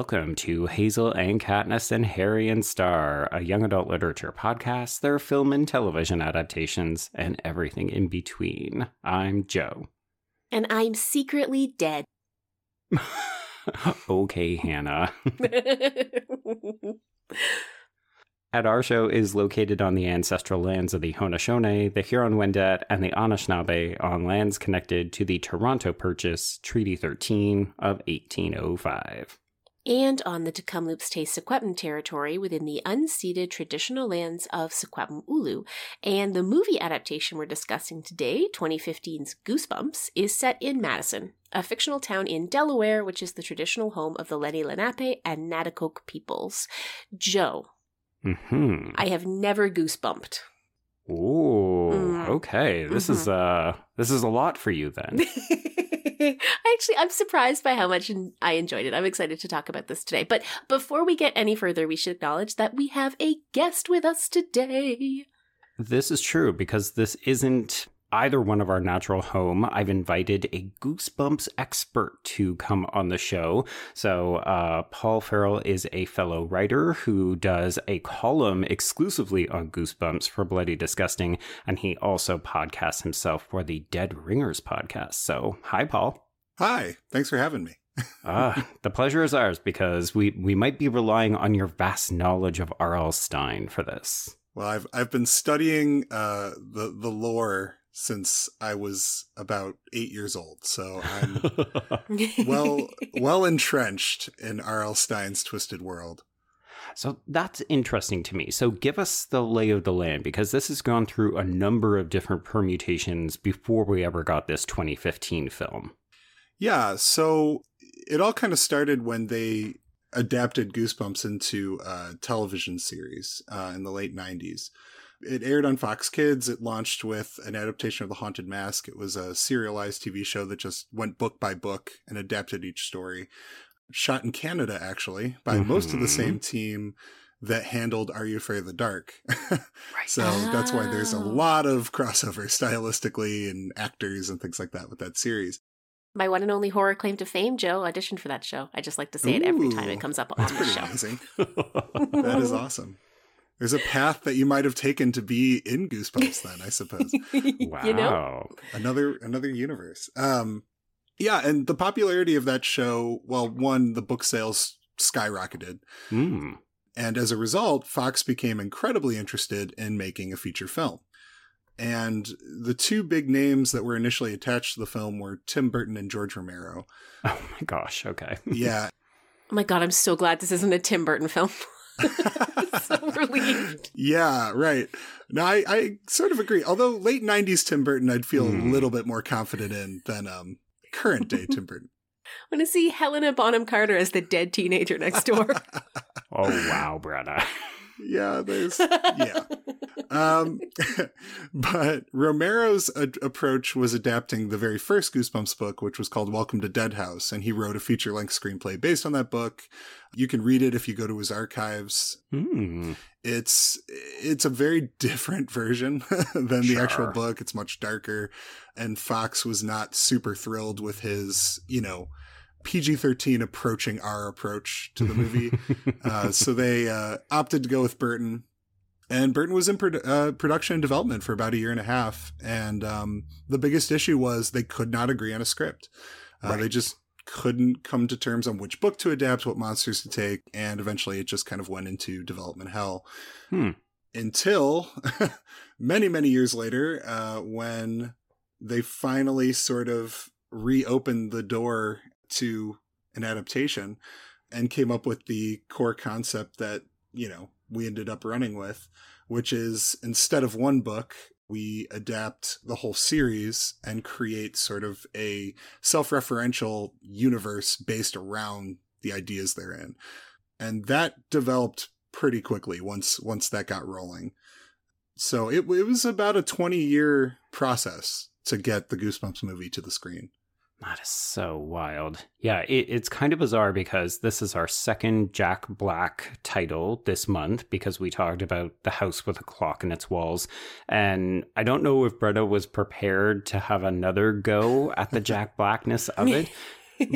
welcome to Hazel and Katniss and Harry and Starr, a young adult literature podcast, their film and television adaptations, and everything in between. I'm Joe. And I'm secretly dead. okay, Hannah. At our show is located on the ancestral lands of the Haudenosaunee, the Huron-Wendat, and the Anishinaabe on lands connected to the Toronto Purchase, Treaty 13 of 1805. And on the Tk'emlúps te Secwepemc territory within the unceded traditional lands of Secwepemc Ulu. And the movie adaptation we're discussing today, 2015's Goosebumps, is set in Madison, a fictional town in Delaware, which is the traditional home of the Lenni Lenape and Nanticoke peoples. Joe, Mm-hmm. I have never goosebumped. Ooh, Mm. okay. This is uh this is a lot for you then. I actually, I'm surprised by how much I enjoyed it. I'm excited to talk about this today. But before we get any further, we should acknowledge that we have a guest with us today. This is true because this isn't either one of our natural home. I've invited a Goosebumps expert to come on the show. So, uh, Paul Farrell is a fellow writer who does a column exclusively on Goosebumps for Bloody Disgusting, and he also podcasts himself for the Dead Ringers podcast. So, hi, Paul. Hi, thanks for having me. Ah, the pleasure is ours because we, we might be relying on your vast knowledge of R.L. Stine for this. Well, I've I've been studying uh, the the lore since I was about eight years old, so I'm well well entrenched in R.L. Stine's Twisted World. So that's interesting to me. So give us the lay of the land because this has gone through a number of different permutations before we ever got this 2015 film. Yeah, so it all kind of started when they adapted Goosebumps into a television series uh, in the late 90s. It aired on Fox Kids. It launched with an adaptation of The Haunted Mask. It was a serialized TV show that just went book by book and adapted each story. Shot in Canada, actually, by most of the Mhm. same team that handled Are You Afraid of the Dark? So that's why there's a Oh. lot of crossover stylistically and actors and things like that with that series. My one and only horror claim to fame, Joe, auditioned for that show. I just like to say it every time it comes up on the pretty show. That is awesome. There's a path that you might have taken to be in Goosebumps then, I suppose. wow. You know? another another universe. Um yeah, and the popularity of that show, well, one, the book sales skyrocketed. Hmm. And as a result, Fox became incredibly interested in making a feature film. And the two big names that were initially attached to the film were Tim Burton and George Romero. Oh my gosh. Okay. Yeah. Oh my god, I'm so glad this isn't a Tim Burton film. so relieved. Yeah, right. No, I, I sort of agree. Although late '90s Tim Burton, I'd feel Hmm. a little bit more confident in than um, current day Tim Burton. I want to see Helena Bonham Carter as the dead teenager next door. Oh wow, brother. yeah, there's yeah. Um, but Romero's approach was adapting the very first Goosebumps book, which was called Welcome to Dead House, and he wrote a feature length screenplay based on that book. You can read it if you go to his archives. Hmm. it's it's a very different version than the actual book it's much darker and fox was not super thrilled with his you know pg-13 approaching our approach to the movie uh, so they uh, opted to go with burton and burton was in produ- uh, production and development for about a year and a half and um, the biggest issue was they could not agree on a script uh, they just couldn't come to terms on which book to adapt, what monsters to take, and eventually it just kind of went into development hell. Hmm. Until many, many years later, uh, when they finally sort of reopened the door to an adaptation and came up with the core concept that, you know, we ended up running with, which is instead of one book, we adapt the whole series and create sort of a self-referential universe based around the ideas they're. And that developed pretty quickly once once that got rolling. So it it was about a 20 year process to get the Goosebumps movie to the screen. That is so wild. Yeah, it, it's kind of bizarre because this is our second Jack Black title this month because we talked about The House with a Clock in Its Walls. And I don't know if Brenna was prepared to have another go at the Jack Blackness of it.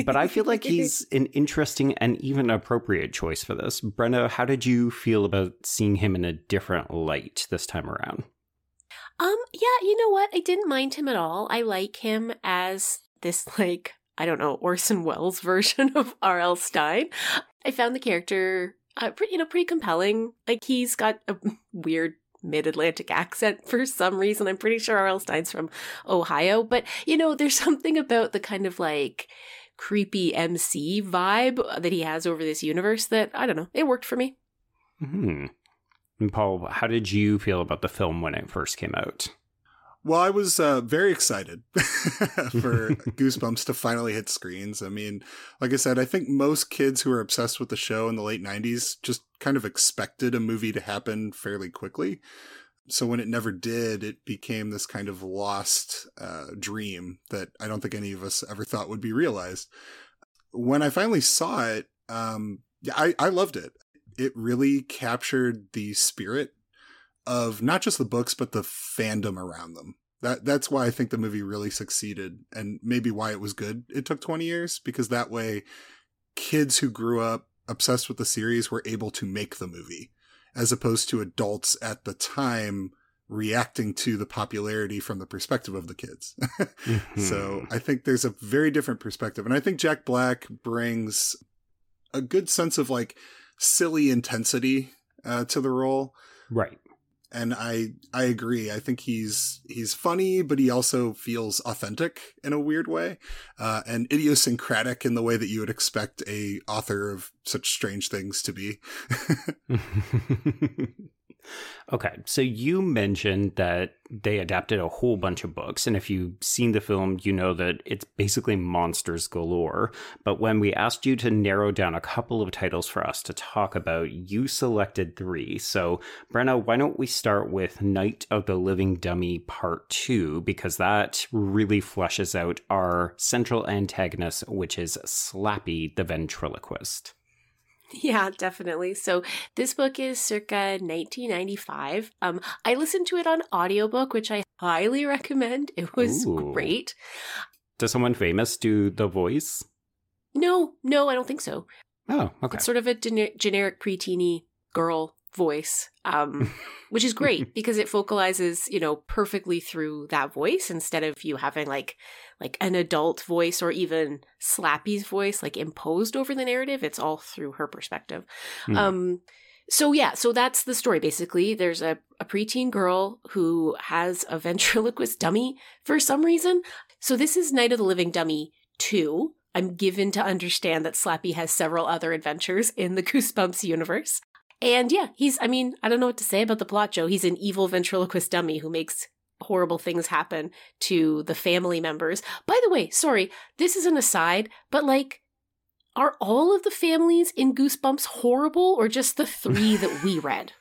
but I feel like he's an interesting and even appropriate choice for this. Brenna, how did you feel about seeing him in a different light this time around? Um, yeah, you know what? I didn't mind him at all. I like him as this, like, I don't know, Orson Welles version of R.L. Stine. I found the character, uh, pretty, you know, pretty compelling. Like, he's got a weird mid Atlantic accent for some reason. I'm pretty sure R.L. Stine's from Ohio, but you know, there's something about the kind of like creepy MC vibe that he has over this universe that I don't know, it worked for me. Hmm. And Paul, how did you feel about the film when it first came out? Well, I was uh, very excited for Goosebumps to finally hit screens. I mean, like I said, I think most kids who were obsessed with the show in the late 90s just kind of expected a movie to happen fairly quickly. So when it never did, it became this kind of lost uh, dream that I don't think any of us ever thought would be realized. When I finally saw it, um, I, I loved it. It really captured the spirit of not just the books but the fandom around them. That that's why I think the movie really succeeded and maybe why it was good. It took 20 years because that way kids who grew up obsessed with the series were able to make the movie as opposed to adults at the time reacting to the popularity from the perspective of the kids. mm-hmm. So I think there's a very different perspective. And I think Jack Black brings a good sense of like silly intensity uh, to the role. Right and I I agree. I think he's he's funny, but he also feels authentic in a weird way, uh, and idiosyncratic in the way that you would expect a author of such strange things to be. Okay, so you mentioned that they adapted a whole bunch of books, and if you've seen the film, you know that it's basically monsters galore. But when we asked you to narrow down a couple of titles for us to talk about, you selected three. So, Brenna, why don't we start with Night of the Living Dummy Part 2, because that really fleshes out our central antagonist, which is Slappy the ventriloquist. Yeah, definitely. So this book is circa 1995. Um, I listened to it on audiobook, which I highly recommend. It was Ooh. great. Does someone famous do the voice? No, no, I don't think so. Oh, okay. It's sort of a gener- generic preteeny girl voice, um, which is great because it focalizes, you know, perfectly through that voice instead of you having like like an adult voice or even Slappy's voice like imposed over the narrative. It's all through her perspective. Mm. Um, so yeah, so that's the story basically. There's a, a preteen girl who has a ventriloquist dummy for some reason. So this is Night of the Living Dummy 2. I'm given to understand that Slappy has several other adventures in the Goosebumps universe. And yeah, he's, I mean, I don't know what to say about the plot, Joe. He's an evil ventriloquist dummy who makes horrible things happen to the family members. By the way, sorry, this is an aside, but like, are all of the families in Goosebumps horrible or just the three that we read?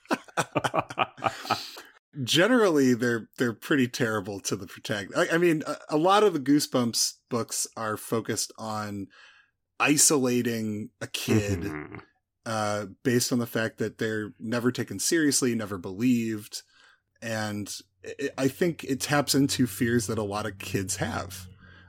Generally, they're they're pretty terrible to the protagonist. I, I mean, a, a lot of the Goosebumps books are focused on isolating a kid mm-hmm. Uh, based on the fact that they're never taken seriously, never believed, and I think it taps into fears that a lot of kids have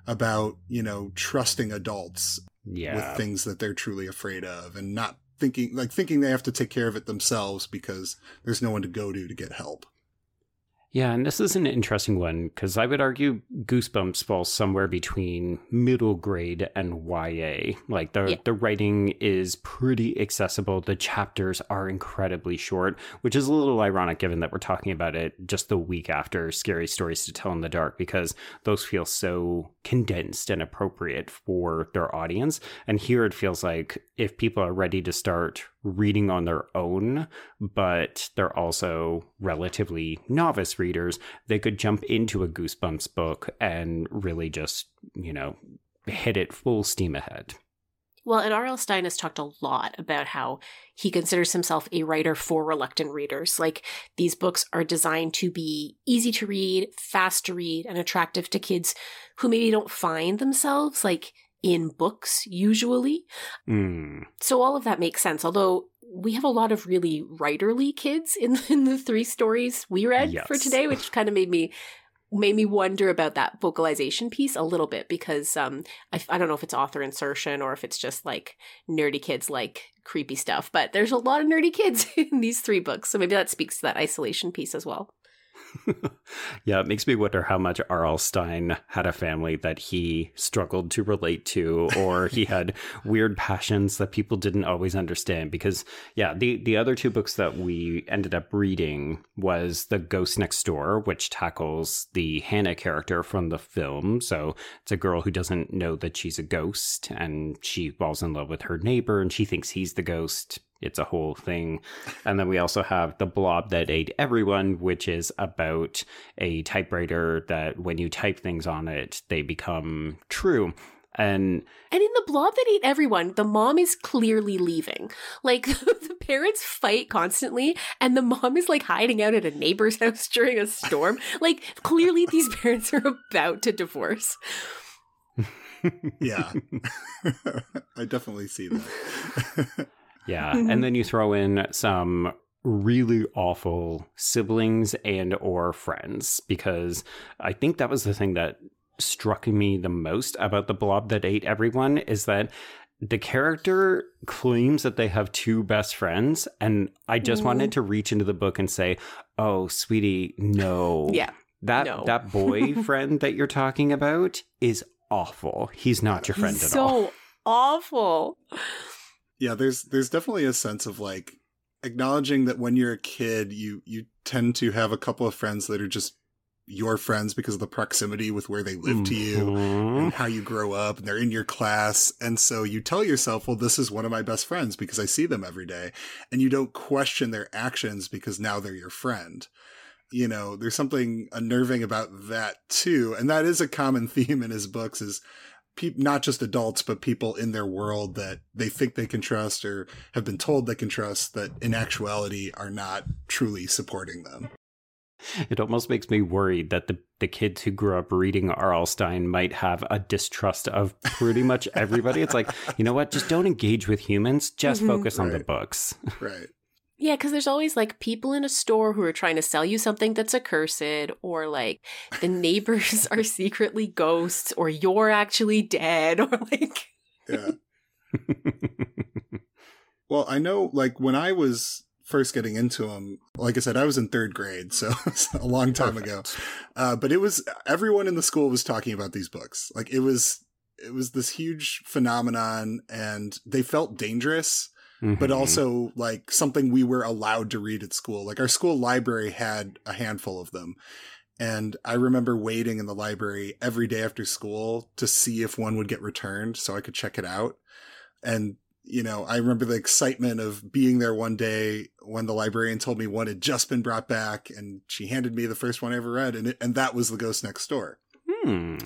about, you know, trusting adults yeah. with things that they're truly afraid of and not thinking like thinking they have to take care of it themselves because there's no one to go to to get help. Yeah, and this is an interesting one because I would argue Goosebumps falls somewhere between middle grade and YA. Like the yeah. the writing is pretty accessible. The chapters are incredibly short, which is a little ironic given that we're talking about it just the week after Scary Stories to Tell in the Dark because those feel so condensed and appropriate for their audience. And here it feels like if people are ready to start reading on their own, but they're also relatively novice readers, they could jump into a Goosebumps book and really just, you know, hit it full steam ahead. Well, and R.L. Stine has talked a lot about how he considers himself a writer for reluctant readers. Like, these books are designed to be easy to read, fast to read, and attractive to kids who maybe don't find themselves like in books usually. Mm. So all of that makes sense. Although we have a lot of really writerly kids in, in the three stories we read yes. for today, which kind of made me made me wonder about that vocalization piece a little bit because um, I, I don't know if it's author insertion or if it's just like nerdy kids like creepy stuff, but there's a lot of nerdy kids in these three books. So maybe that speaks to that isolation piece as well. yeah, it makes me wonder how much R.L. Stine had a family that he struggled to relate to, or he had weird passions that people didn't always understand. Because, yeah, the, the other two books that we ended up reading was The Ghost Next Door, which tackles the Hannah character from the film. So it's a girl who doesn't know that she's a ghost, and she falls in love with her neighbor, and she thinks he's the ghost it's a whole thing. And then we also have The Blob That Ate Everyone, which is about a typewriter that when you type things on it, they become true. And and in the blob that ate everyone, the mom is clearly leaving. Like the parents fight constantly, and the mom is like hiding out at a neighbor's house during a storm. like clearly, these parents are about to divorce. yeah, I definitely see that. Yeah. And then you throw in some really awful siblings and or friends because I think that was the thing that struck me the most about the blob that ate everyone is that the character claims that they have two best friends and I just mm. wanted to reach into the book and say, "Oh, sweetie, no." Yeah. That no. that boyfriend that you're talking about is awful. He's not your friend He's at so all. So awful yeah there's there's definitely a sense of like acknowledging that when you're a kid you you tend to have a couple of friends that are just your friends because of the proximity with where they live mm-hmm. to you Mm-hmm. and how you grow up and they're in your class and so you tell yourself well this is one of my best friends because i see them every day and you don't question their actions because now they're your friend you know there's something unnerving about that too and that is a common theme in his books is people, not just adults, but people in their world that they think they can trust or have been told they can trust that in actuality are not truly supporting them. It almost makes me worried that the, the kids who grew up reading R.L. Stine might have a distrust of pretty much everybody. it's like, you know what? Just don't engage with humans. Just mm-hmm. focus on right. the books. right. Yeah, because there's always like people in a store who are trying to sell you something that's accursed, or like the neighbors are secretly ghosts, or you're actually dead, or like. yeah. well, I know, like, when I was first getting into them, like I said, I was in third grade, so a long time Perfect. ago. Uh, but it was everyone in the school was talking about these books. Like, it was it was this huge phenomenon, and they felt dangerous mm-hmm. but also like something we were allowed to read at school. Like our school library had a handful of them. And I remember waiting in the library every day after school to see if one would get returned so I could check it out. And, you know, I remember the excitement of being there one day when the librarian told me one had just been brought back and she handed me the first one I ever read. And, it, and that was The Ghost Next Door. Hmm.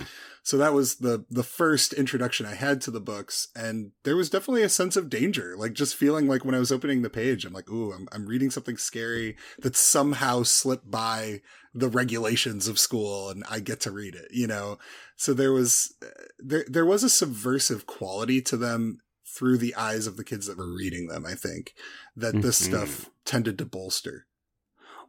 So that was the the first introduction I had to the books, and there was definitely a sense of danger, like just feeling like when I was opening the page, I'm like, "Ooh, I'm I'm reading something scary that somehow slipped by the regulations of school, and I get to read it." You know, so there was there there was a subversive quality to them through the eyes of the kids that were reading them. I think that this mm-hmm. stuff tended to bolster.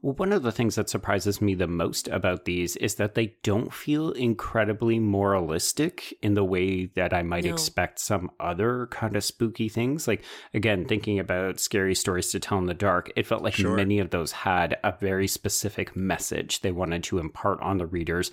Well, one of the things that surprises me the most about these is that they don't feel incredibly moralistic in the way that I might no. expect some other kind of spooky things. Like, again, thinking about scary stories to tell in the dark, it felt like sure. many of those had a very specific message they wanted to impart on the readers.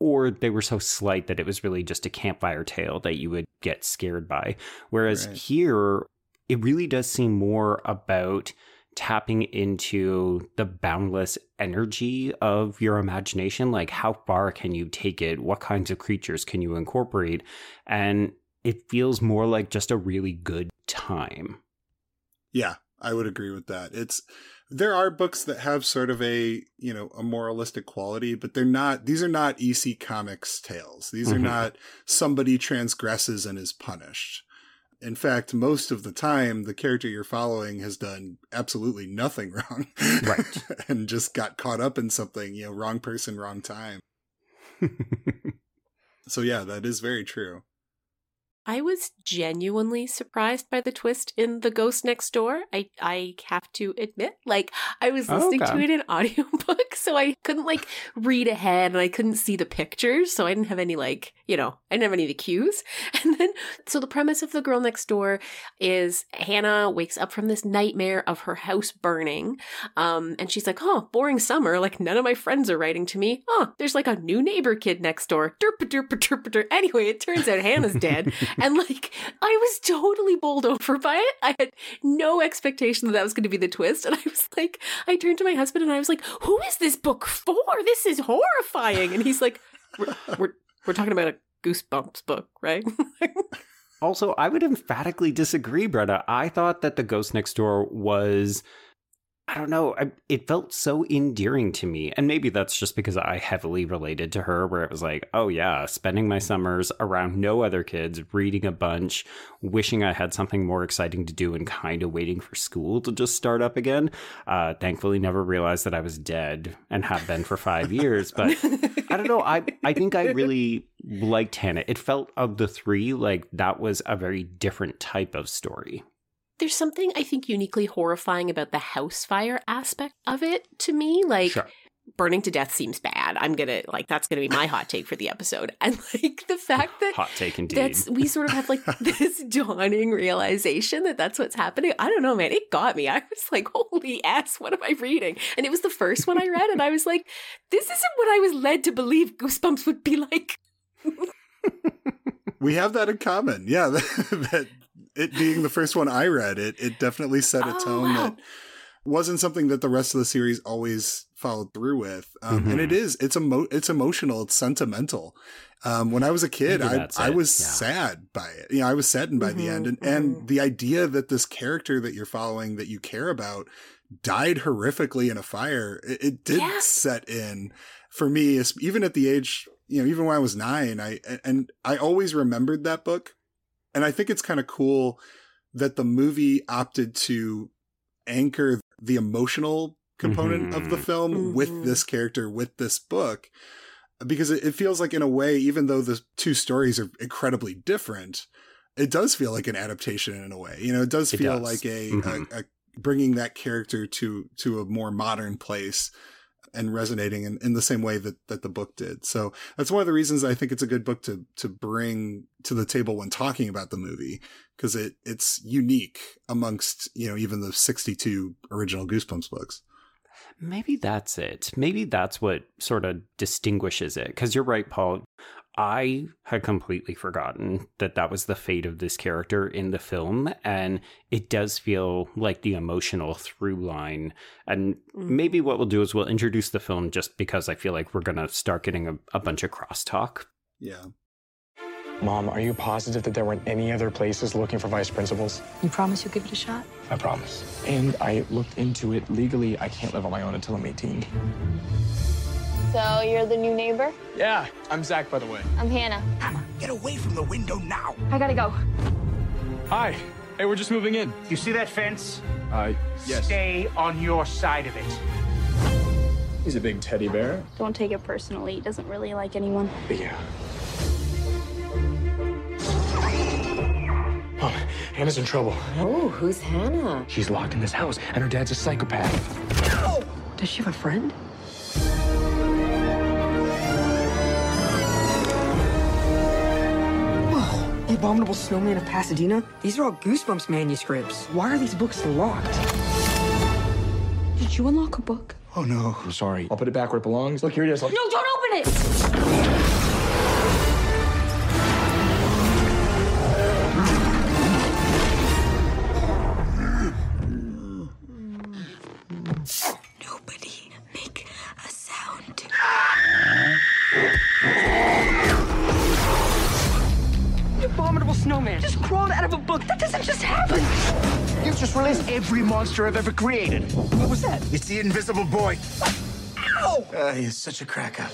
Or they were so slight that it was really just a campfire tale that you would get scared by. Whereas right. here, it really does seem more about tapping into the boundless energy of your imagination. Like, how far can you take it? What kinds of creatures can you incorporate? And it feels more like just a really good time. Yeah, I would agree with that. It's there are books that have sort of a you know a moralistic quality but they're not these are not ec comics tales these mm-hmm. are not somebody transgresses and is punished in fact, most of the time, the character you're following has done absolutely nothing wrong. Right. and just got caught up in something, you know, wrong person, wrong time. so, yeah, that is very true. I was genuinely surprised by the twist in The Ghost Next Door. I I have to admit, like I was listening Okay. to it in audiobook, so I couldn't like read ahead and I couldn't see the pictures, so I didn't have any like, you know, I didn't have any of the cues. And then so the premise of The Girl Next Door is Hannah wakes up from this nightmare of her house burning. Um and she's like, "Oh, boring summer, like none of my friends are writing to me. Oh, there's like a new neighbor kid next door." Derp derp derp derp. Anyway, it turns out Hannah's dead. And like, I was totally bowled over by it. I had no expectation that that was going to be the twist. And I was like, I turned to my husband and I was like, who is this book for? This is horrifying. And he's like, we're, we're, we're talking about a Goosebumps book, right? Also, I would emphatically disagree, Brenna. I thought that The Ghost Next Door was. I don't know. I, it felt so endearing to me. And maybe that's just because I heavily related to her, where it was like, oh, yeah, spending my summers around no other kids, reading a bunch, wishing I had something more exciting to do, and kind of waiting for school to just start up again. Uh, thankfully, never realized that I was dead and have been for five years. But I don't know. I, I think I really liked Hannah. It felt of the three like that was a very different type of story. There's something I think uniquely horrifying about the house fire aspect of it to me. Like, Sure. burning to death seems bad. I'm gonna, like, that's gonna be my hot take for the episode. And, like, the fact that Hot take indeed. that's we sort of have like this dawning realization that that's what's happening. I don't know, man. It got me. I was like, "Holy ass, What am I reading?" And it was the first one I read, and I was like, "This isn't what I was led to believe Goosebumps would be like." We have that in common. Yeah, that it being the first one I read, it it definitely set a Oh, tone wow. that wasn't something that the rest of the series always followed through with. Um, Mhm. And it is it's emo- it's emotional, it's sentimental. Um, when I was a kid, I I was yeah. sad by it. You know, I was saddened by the Mhm, end, and mhm. and the idea that this character that you're following that you care about died horrifically in a fire, it, it did Yeah. set in for me, even at the age, you know, even when I was nine, I and I always remembered that book, and I think it's kind of cool that the movie opted to anchor the emotional component of the Mhm. film Mhm. with this character, with this book, because it, it feels like in a way, even though the two stories are incredibly different, it does feel like an adaptation in a way. You know, it does It feel does. like a, Mhm. a, a bringing that character to to a more modern place and resonating in, in the same way that, that the book did. So that's one of the reasons I think it's a good book to to bring to the table when talking about the movie because it it's unique amongst you know even the 62 original Goosebumps books. Maybe that's it. Maybe that's what sort of distinguishes it. Because you're right, Paul. I had completely forgotten that that was the fate of this character in the film. And it does feel like the emotional through line. And Mm. maybe what we'll do is we'll introduce the film just because I feel like we're going to start getting a, a bunch of crosstalk. Yeah. Mom, are you positive that there weren't any other places looking for vice principals? You promise you'll give it a shot? I promise. And I looked into it legally. I can't live on my own until I'm 18. So you're the new neighbor? Yeah, I'm Zach, by the way. I'm Hannah. Hannah, get away from the window now. I gotta go. Hi. Hey, we're just moving in. You see that fence? Uh, yes. Stay on your side of it. He's a big teddy bear. Don't take it personally. He doesn't really like anyone. Yeah. Mom, Hannah's in trouble. Oh, who's Hannah? She's locked in this house, and her dad's a psychopath. Does she have a friend? The Abominable Snowman of Pasadena? These are all Goosebumps manuscripts. Why are these books locked? Did you unlock a book? Oh no. I'm sorry. I'll put it back where it belongs. Look, here it is. Look. No, don't open it! Every monster I've ever created. What was that? It's the Invisible Boy. Ow! Uh, he's such a crack up.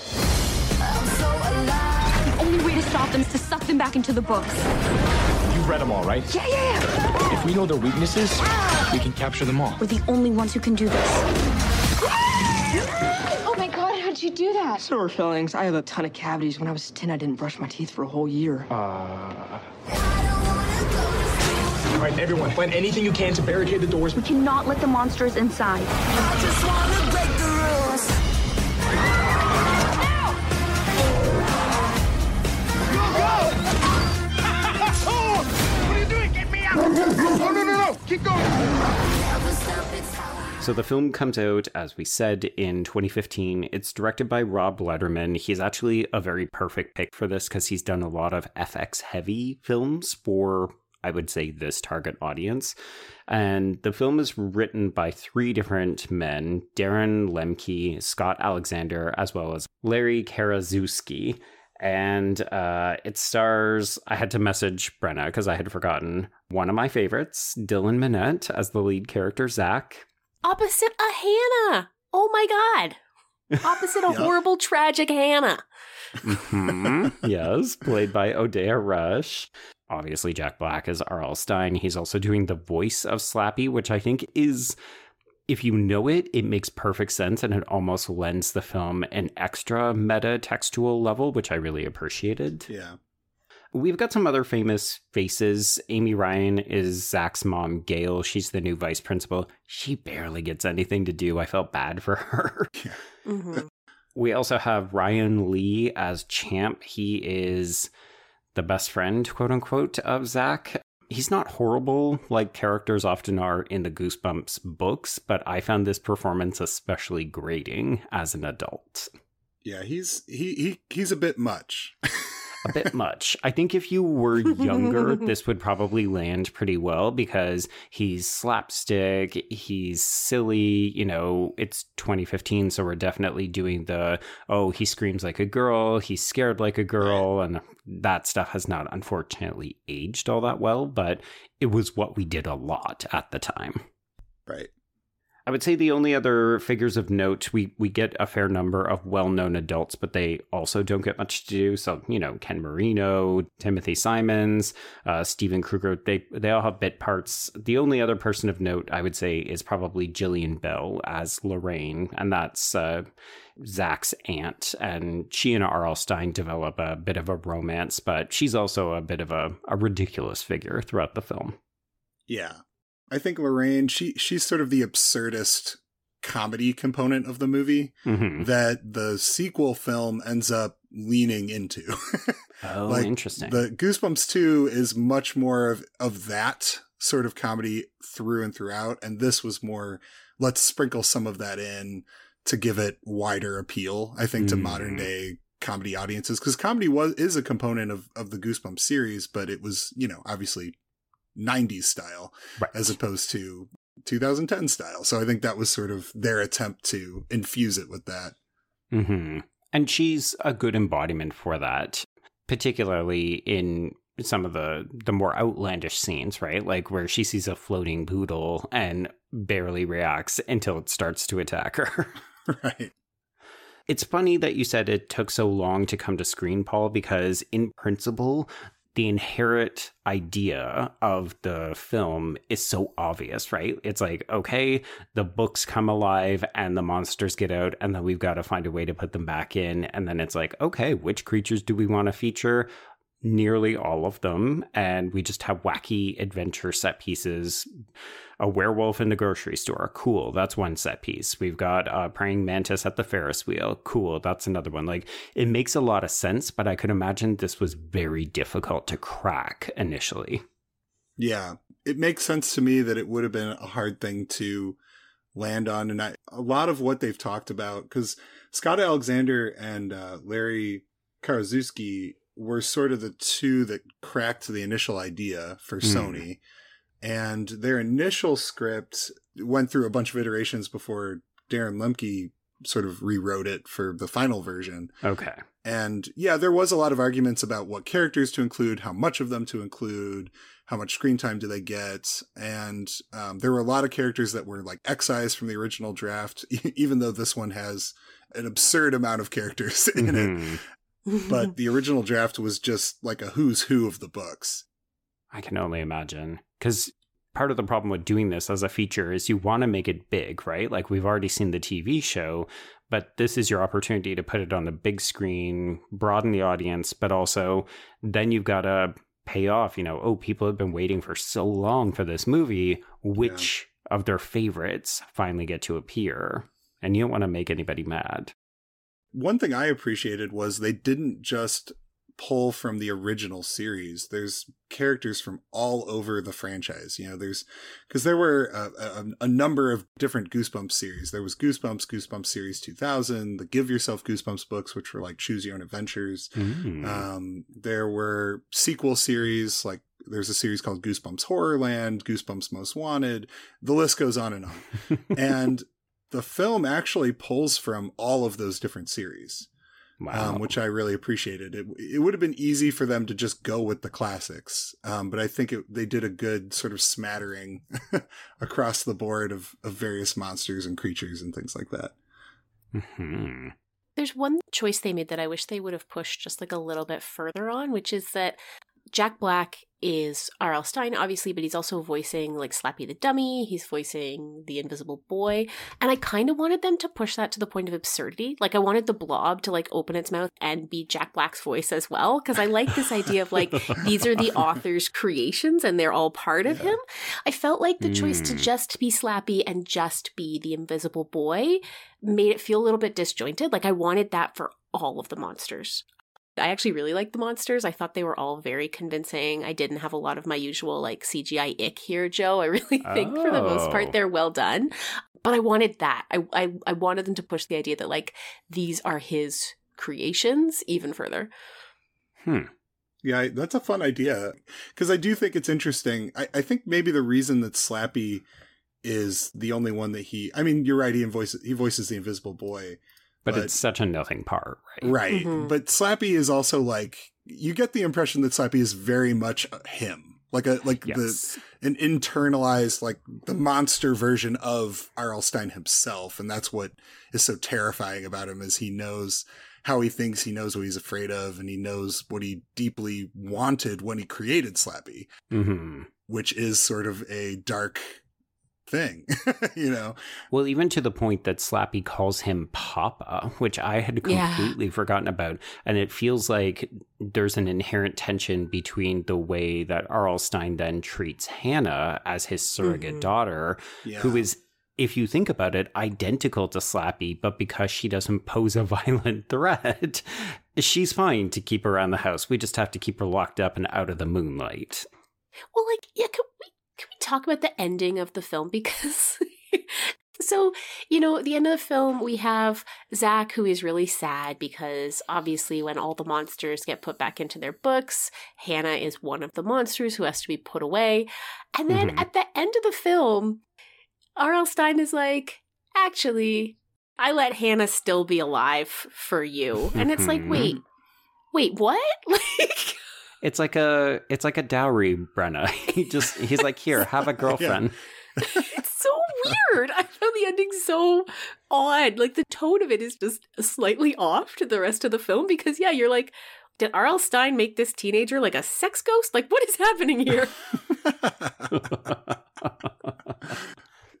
The only way to stop them is to suck them back into the books. You read them all, right? Yeah, yeah, yeah. If we know their weaknesses, we can capture them all. We're the only ones who can do this. Oh my god, how'd you do that? Sore fillings. I have a ton of cavities. When I was 10, I didn't brush my teeth for a whole year. Uh, All right, everyone, plan anything you can to barricade the doors. We cannot let the monsters inside. So the film comes out, as we said, in 2015. It's directed by Rob Letterman. He's actually a very perfect pick for this because he's done a lot of FX heavy films for, I would say, this target audience. And the film is written by three different men Darren Lemke, Scott Alexander, as well as Larry Karaszewski. And uh, it stars, I had to message Brenna because I had forgotten one of my favorites, Dylan Minnette as the lead character, Zach. Opposite a Hannah. Oh my god. Opposite a Yeah. horrible, tragic Hannah. Mhm. yes, played by Odeya Rush. Obviously, Jack Black is R.L. Stine. He's also doing the voice of Slappy, which I think is, if you know it, it makes perfect sense and it almost lends the film an extra meta textual level, which I really appreciated. Yeah. We've got some other famous faces. Amy Ryan is Zach's mom, Gail. She's the new vice principal. She barely gets anything to do. I felt bad for her. hmm We also have Ryan Lee as Champ. He is the best friend, quote unquote, of Zach. He's not horrible like characters often are in the Goosebumps books, but I found this performance especially grating as an adult. Yeah, he's he, he he's a bit much. a bit much. I think if you were younger, this would probably land pretty well because he's slapstick, he's silly, you know, it's 2015, so we're definitely doing the oh, he screams like a girl, he's scared like a girl, and that stuff has not unfortunately aged all that well, but it was what we did a lot at the time. right. I would say the only other figures of note, we, we get a fair number of well known adults, but they also don't get much to do. So, you know, Ken Marino, Timothy Simons, uh, Steven Krueger, they, they all have bit parts. The only other person of note, I would say, is probably Gillian Bell as Lorraine, and that's uh, Zach's aunt. And she and R.L. Stine develop a bit of a romance, but she's also a bit of a, a ridiculous figure throughout the film. Yeah. I think Lorraine, she she's sort of the absurdist comedy component of the movie hmm that the sequel film ends up leaning into. Oh, Like, interesting. the Goosebumps 2 is much more of, of that sort of comedy through and throughout. And this was more, let's sprinkle some of that in to give it wider appeal, I think, to Mm. modern day comedy audiences. Cause comedy was, is a component of, of the Goosebumps series, but it was, you know, obviously 90s style Right. as opposed to 2010 style. So I think that was sort of their attempt to infuse it with that. hmm And she's a good embodiment for that, particularly in some of the the more outlandish scenes, right? Like where she sees a floating poodle and barely reacts until it starts to attack her. right. It's funny that you said it took so long to come to screen, Paul, because in principle, the inherent idea of the film is so obvious, right? It's like, okay, the books come alive and the monsters get out, and then we've got to find a way to put them back in. And then it's like, okay, which creatures do we want to feature? Nearly all of them. And we just have wacky adventure set pieces a werewolf in the grocery store. Cool. That's one set piece. We've got a praying mantis at the Ferris wheel. Cool. That's another one. Like it makes a lot of sense, but I could imagine this was very difficult to crack initially. Yeah, it makes sense to me that it would have been a hard thing to land on, and I, a lot of what they've talked about because Scott Alexander and uh, Larry Karaszewski were sort of the two that cracked the initial idea for Hmm. Sony, and their initial script went through a bunch of iterations before Darren Lemke sort of rewrote it for the final version. Okay. And yeah, there was a lot of arguments about what characters to include, how much of them to include, how much screen time do they get. And um, there were a lot of characters that were like excised from the original draft, even though this one has an absurd amount of characters in it. But the original draft was just like a who's who of the books. I can only imagine. Because part of the problem with doing this as a feature is you want to make it big, right? Like we've already seen the TV show, but this is your opportunity to put it on the big screen, broaden the audience, but also then you've got to pay off. You know, oh, people have been waiting for so long for this movie. Which yeah. of their favorites finally get to appear? And you don't want to make anybody mad. One thing I appreciated was they didn't just pull from the original series. There's characters from all over the franchise. You know, there's because there were a, a, a, number of different Goosebumps series. There was Goosebumps, Goosebumps Series 2000, the Give Yourself Goosebumps books, which were like Choose Your Own Adventures. Mm. Um, there were sequel series like there's a series called Goosebumps Horrorland, Goosebumps Most Wanted. The list goes on and on. and the film actually pulls from all of those different series. Um, wow. Um, which I really appreciated. It, it would have been easy for them to just go with the classics, um, but I think it, they did a good sort of smattering across the board of, of various monsters and creatures and things like that. Mm-hmm. There's one choice they made that I wish they would have pushed just like a little bit further on, which is that Jack Black is R.L. Stine, obviously, but he's also voicing like Slappy the Dummy. He's voicing the Invisible Boy. And I kind of wanted them to push that to the point of absurdity. Like, I wanted the blob to like open its mouth and be Jack Black's voice as well. Cause I like this idea of like, these are the author's creations and they're all part of yeah. him. I felt like the mm. choice to hmm. just be Slappy and just be the Invisible Boy made it feel a little bit disjointed. Like, I wanted that for all of the monsters. I actually really liked the monsters. I thought they were all very convincing. I didn't have a lot of my usual like CGI ick here, Joe. I really think oh. for the most part oh. they're well done. But I wanted that. I, I I wanted them to push the idea that like these are his creations even further. Hmm. Yeah, that's a fun idea. Because I do think it's interesting. I, I think maybe the reason that Slappy is the only one that he I mean, you're right, he voices he voices the invisible boy. But, but, it's such a nothing part, right? Right. Mm-hmm. But Slappy is also like you get the impression that Slappy is very much him. Like a like yes. the an internalized like the monster version of R.L. Stine himself, and that's what is so terrifying about him is he knows how he thinks, he knows what he's afraid of, and he knows what he deeply wanted when he created Slappy, mm-hmm. which is sort of a dark thing, you know. Well, even to the point that Slappy calls him Papa, which I had completely yeah. forgotten about. And it feels like there's an inherent tension between the way that R.L. Stine then treats Hannah as his surrogate mm-hmm. daughter, yeah. who is if you think about it, identical to Slappy, but because she doesn't pose a violent threat, she's fine to keep around the house. We just have to keep her locked up and out of the moonlight. Well, like, yeah, can can we talk about the ending of the film? Because so, you know, at the end of the film, we have Zach who is really sad because obviously, when all the monsters get put back into their books, Hannah is one of the monsters who has to be put away. And then mm-hmm. at the end of the film, R.L. Stine is like, actually, I let Hannah still be alive for you. And it's like, wait, wait, what? Like, it's like a it's like a dowry, Brenna. He just he's like, here, have a girlfriend. it's so weird. I found the ending so odd. Like the tone of it is just slightly off to the rest of the film because yeah, you're like, did R.L. Stine make this teenager like a sex ghost? Like what is happening here?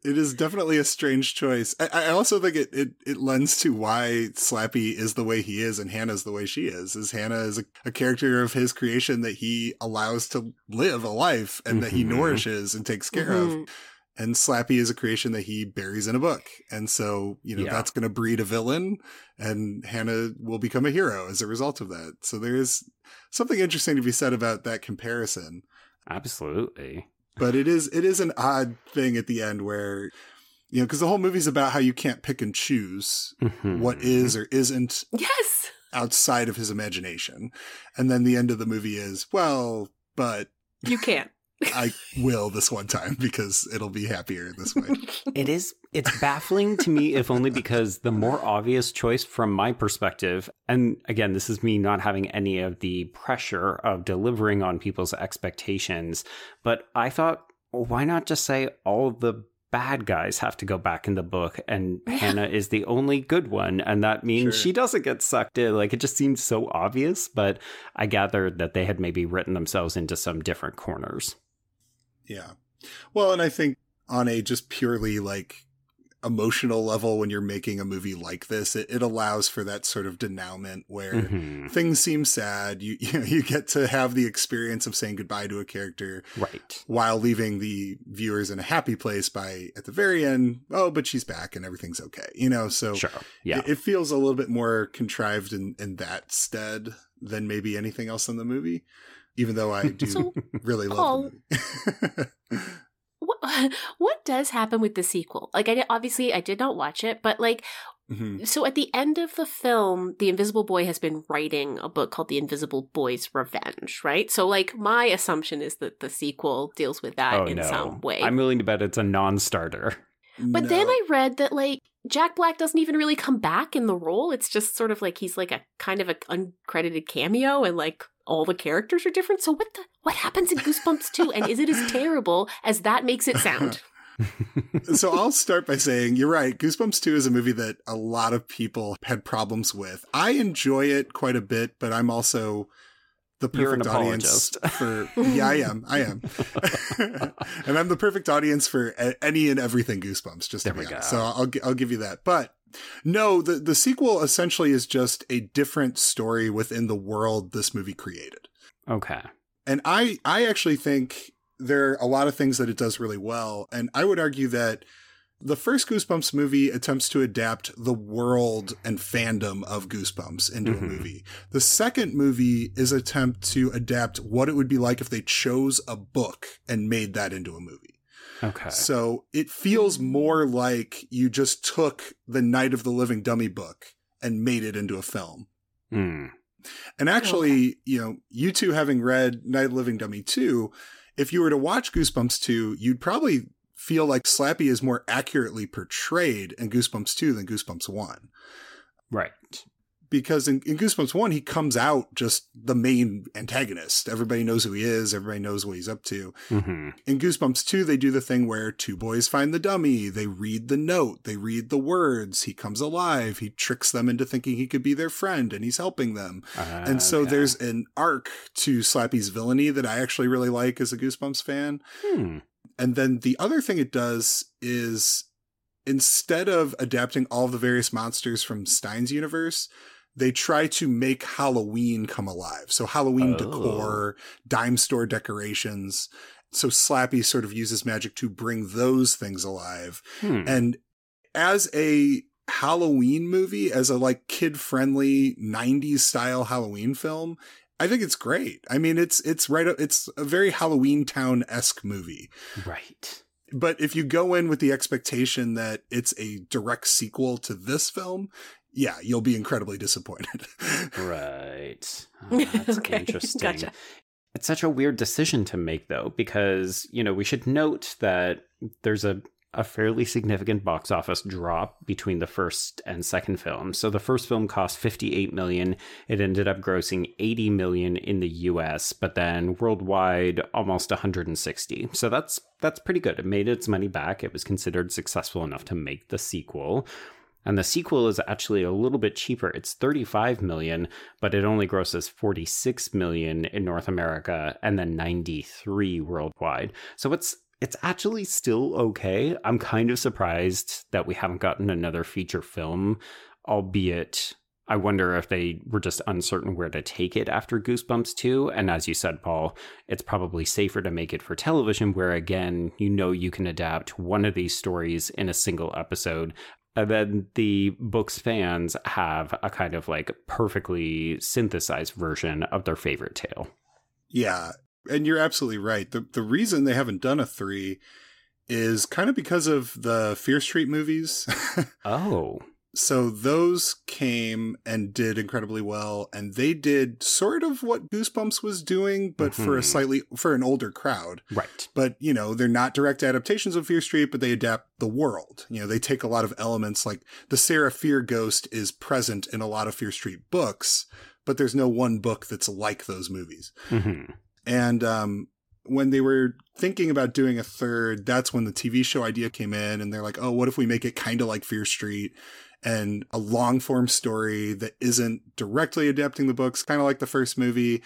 It is definitely a strange choice. I, I, also think it, it it lends to why Slappy is the way he is and Hannah's the way she is. Is Hannah is a, a character of his creation that he allows to live a life and mm-hmm. that he mm-hmm. nourishes and takes care mm-hmm. of. And Slappy is a creation that he buries in a book. And so, you know, yeah. that's going to breed a villain and Hannah will become a hero as a result of that. So there is something interesting to be said about that comparison. Absolutely but it is it is an odd thing at the end where you know because the whole movie's about how you can't pick and choose mm-hmm. what is or isn't yes. outside of his imagination. And then the end of the movie is well but you can't I will this one time because it'll be happier this way. It is it's baffling to me if only because the more obvious choice from my perspective and again this is me not having any of the pressure of delivering on people's expectations, but I thought well, why not just say all the bad guys have to go back in the book and yeah. Hannah is the only good one and that means sure. she doesn't get sucked in like it just seems so obvious but I gathered that they had maybe written themselves into some different corners. Yeah. Well, and I think on a just purely like emotional level when you're making a movie like this. It, it allows for that sort of denouement where Mhm. things seem sad. You, you know, you get to have the experience of saying goodbye to a character Right. while leaving the viewers in a happy place by at the very end, oh, but she's back and everything's okay. You know, so Sure. Yeah. it, it feels a little bit more contrived in, in that stead than maybe anything else in the movie. Even though I do So, really love Paul- the movie. what, what does happen with the sequel? Like, I obviously I did not watch it, but like, Mhm. so at the end of the film, the Invisible Boy has been writing a book called The Invisible Boy's Revenge, right? So, like, my assumption is that the sequel deals with that oh in no. some way. I'm willing to bet it's a non-starter. But then I read that like Jack Black doesn't even really come back in the role. It's just sort of like he's like a kind of a uncredited cameo and like all the characters are different. So what the what happens in Goosebumps 2 and is it as terrible as that makes it sound? so I'll start by saying you're right. Goosebumps 2 is a movie that a lot of people had problems with. I enjoy it quite a bit, but I'm also the perfect audience for Yeah, I am. I am. and I'm the perfect audience for any and everything Goosebumps, just to be we honest. go. So I'll I'll give you that. But no, the the sequel essentially is just a different story within the world this movie created. Okay. And I I actually think there are a lot of things that it does really well. And I would argue that the first Goosebumps movie attempts to adapt the world and fandom of Goosebumps into Mhm. a movie. The second movie is attempt to adapt what it would be like if they chose a book and made that into a movie. Okay. So it feels more like you just took the Night of the Living Dummy book and made it into a film. Hmm. And actually, you know, you two having read Night of the Living Dummy 2, if you were to watch Goosebumps 2, you'd probably feel like Slappy is more accurately portrayed in Goosebumps 2 than Goosebumps 1. Right. Because in, in Goosebumps 1, he comes out just the main antagonist. Everybody knows who he is, everybody knows what he's up to. hmm In Goosebumps 2, they do the thing where two boys find the dummy, they read the note, they read the words, he comes alive, he tricks them into thinking he could be their friend, and he's helping them. And so Okay. there's an arc to Slappy's villainy that I actually really like as a Goosebumps fan. Hmm. And then the other thing it does is instead of adapting all the various monsters from Stine's universe, they try to make Halloween come alive. So Halloween Oh. decor, dime store decorations. So Slappy sort of uses magic to bring those things alive. Hmm. And as a Halloween movie, as a like kid friendly 90s style Halloween film, I think it's great. I mean, it's it's right up it's a very Halloween town esque movie. Right. But if you go in with the expectation that it's a direct sequel to this film, yeah, you'll be incredibly disappointed. Right. Oh, that's Okay, interesting. gotcha. It's such a weird decision to make, though, because, you know, we should note that there's a, a fairly significant box office drop between the first and second film. So the first film cost 58 million. It ended up grossing 80 million in the US, but then worldwide almost 160. So that's that's pretty good. It made its money back. It was considered successful enough to make the sequel. And the sequel is actually a little bit cheaper. It's 35 million, but it only grosses 46 million in North America and then 93 worldwide. So it's it's actually still okay. I'm kind of surprised that we haven't gotten another feature film, albeit I wonder if they were just uncertain where to take it after Goosebumps 2. And as you said, Paul, it's probably safer to make it for television, where again, you know you can adapt one of these stories in a single episode. And then the book's fans have a kind of like perfectly synthesized version of their favorite tale. yeah, and you're absolutely right. The the reason they haven't done a 3 is kind of because of the Fear Street movies. Oh, so those came and did incredibly well and they did sort of what goosebumps was doing but for a Mhm. slightly for an older crowd right. but you know they're not direct adaptations of fear street but they adapt the world you know they take a lot of elements like the Sarah Fier ghost is present in a lot of fear street books but there's no one book that's like those movies hmm and um, when they were thinking about doing a third, that's when the TV show idea came in, and they're like, "Oh, what if we make it kind of like Fear Street?" And a long form story that isn't directly adapting the books, kind of like the first movie,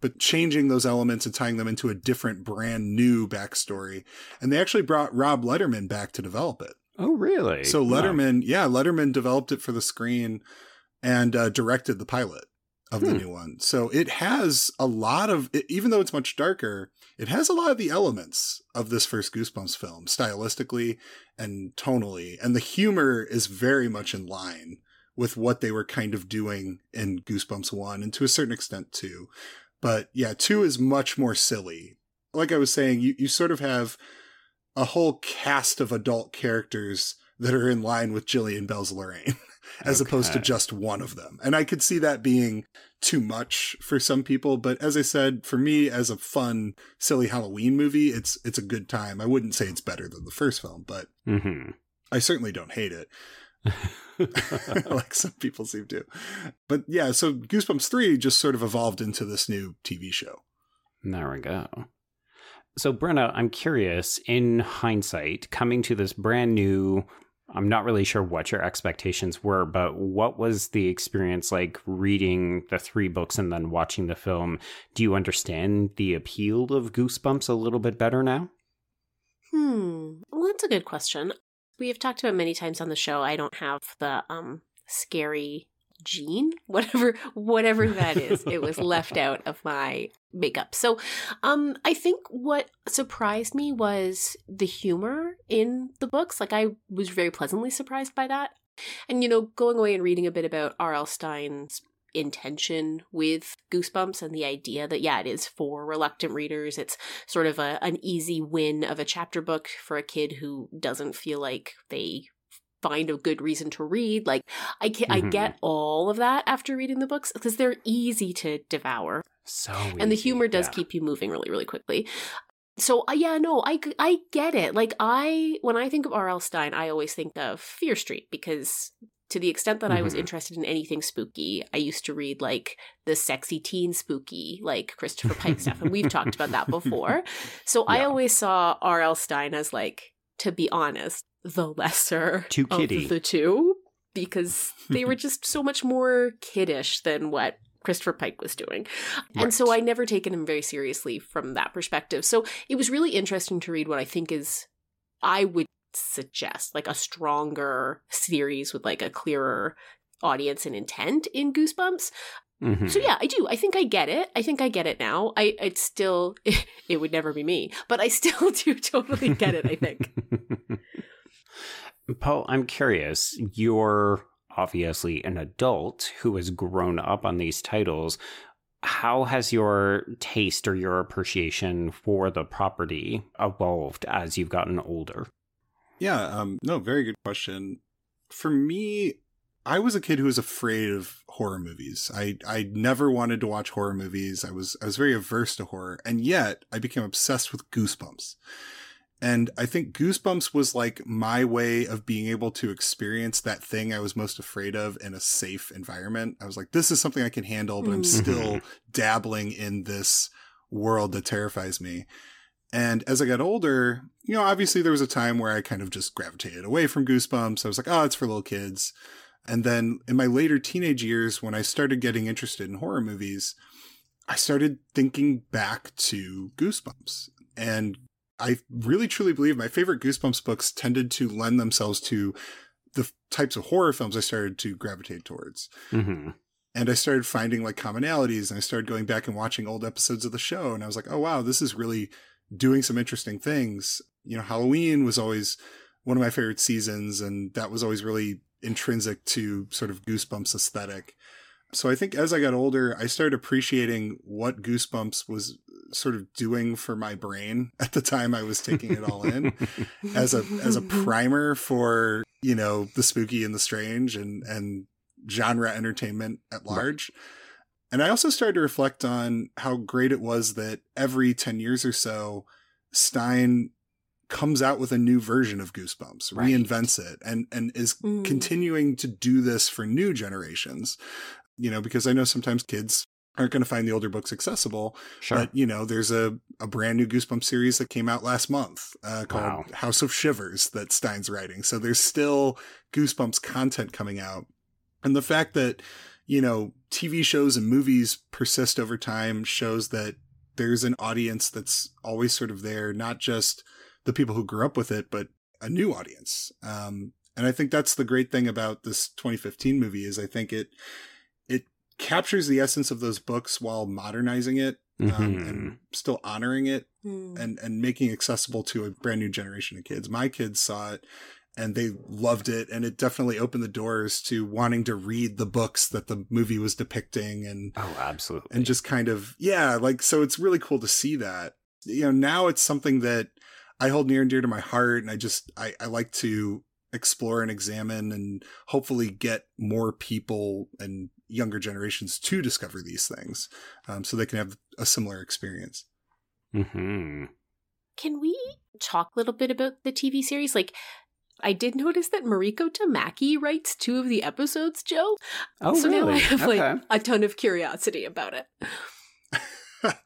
but changing those elements and tying them into a different, brand new backstory. And they actually brought Rob Letterman back to develop it. Oh, really? So Wow. Letterman, yeah, Letterman developed it for the screen and uh, directed the pilot of the Hmm. new one. So it has a lot of, it, even though it's much darker, it has a lot of the elements of this first Goosebumps film, stylistically and tonally. And the humor is very much in line with what they were kind of doing in Goosebumps 1 and to a certain extent 2. But yeah, 2 is much more silly. Like I was saying, you, you sort of have a whole cast of adult characters that are in line with Jillian Bell's Lorraine, as opposed to just one of them. And I could see that being too much for some people, but as I said, for me as a fun, silly Halloween movie, it's it's a good time. I wouldn't say it's better than the first film, but Mhm. I certainly don't hate it. like some people seem to. But yeah, so Goosebumps 3 just sort of evolved into this new TV show. There we go. So, Brenna, I'm curious, in hindsight, coming to this brand new, I'm not really sure what your expectations were, but what was the experience like reading the three books and then watching the film? Do you understand the appeal of Goosebumps a little bit better now? Hmm. Well, that's a good question. We have talked about many times on the show. I don't have the um scary gene, whatever whatever that is. it was left out of my makeup. So, um I think what surprised me was the humor in the books. Like I was very pleasantly surprised by that. And you know, going away and reading a bit about R.L. Stine's intention with Goosebumps and the idea that yeah, it is for reluctant readers. It's sort of a an easy win of a chapter book for a kid who doesn't feel like they find a good reason to read. Like I can, I Mhm. get all of that after reading the books because they're easy to devour So, and the humor does yeah. keep you moving really really quickly so uh, yeah no I I get it like i when i think of rl Stine i always think of fear street because to the extent that i was Mhm. interested in anything spooky i used to read like the sexy teen spooky like christopher pike stuff and we've talked about that before so i always saw rl Stine as like to be honest the lesser Too of the two because they were just so much more kiddish than what Christopher Pike was doing. And so I never taken him very seriously from that perspective. So it was really interesting to read what I think is, I would suggest, like a stronger series with like a clearer audience and intent in Goosebumps. Mhm. So yeah, I do. I think I get it. I think I get it now. I it's still it would never be me, but I still do totally get it, I think. Paul, I'm curious. You're obviously an adult who has grown up on these titles. How has your taste or your appreciation for the property evolved as you've gotten older? Yeah, um, no, very good question. For me, I was a kid who was afraid of horror movies. I I never wanted to watch horror movies. I was I was very averse to horror, and yet I became obsessed with Goosebumps. And I think Goosebumps was like my way of being able to experience that thing I was most afraid of in a safe environment. I was like, this is something I can handle, but I'm Mm. still dabbling in this world that terrifies me. And as I got older, you know, obviously there was a time where I kind of just gravitated away from Goosebumps. I was like, oh, it's for little kids. And then in my later teenage years, when I started getting interested in horror movies, I started thinking back to Goosebumps. And I really truly believe my favorite Goosebumps books tended to lend themselves to the types of horror films I started to gravitate towards hmm and I started finding like commonalities and I started going back and watching old episodes of the show and I was like, oh wow, this is really doing some interesting things. You know, Halloween was always one of my favorite seasons and that was always really intrinsic to sort of Goosebumps aesthetic. So I think as I got older, I started appreciating what Goosebumps was sort of doing for my brain at the time I was taking it all in as a as a primer for you know the spooky and the strange and and genre entertainment at large. And I also started to reflect on how great it was that every 10 years or so Stine comes out with a new version of Goosebumps, Right. reinvents it and and is Mm. continuing to do this for new generations. You know, because I know sometimes kids aren't going to find the older books accessible, Sure. but you know, there's a, a brand new Goosebumps series that came out last month uh, called Wow. House of Shivers that Stine's writing. So there's still Goosebumps content coming out. And the fact that, you know, TV shows and movies persist over time shows that there's an audience that's always sort of there, not just the people who grew up with it, but a new audience. Um, and I think that's the great thing about this 2015 movie is I think it captures the essence of those books while modernizing it um, Mhm. and still honoring it Hmm. and and making accessible to a brand new generation of kids. My kids saw it and they loved it and it definitely opened the doors to wanting to read the books that the movie was depicting and Oh, absolutely. and just kind of yeah like so it's really cool to see that you know now it's something that i hold near and dear to my heart and i just i, I like to explore and examine and hopefully get more people and younger generations to discover these things um, so they can have a similar experience hmm Can we talk a little bit about the TV series? Like, I did notice that Mariko Tamaki writes two of the episodes, Joe. Oh, so now? I have okay. like a ton of curiosity about it.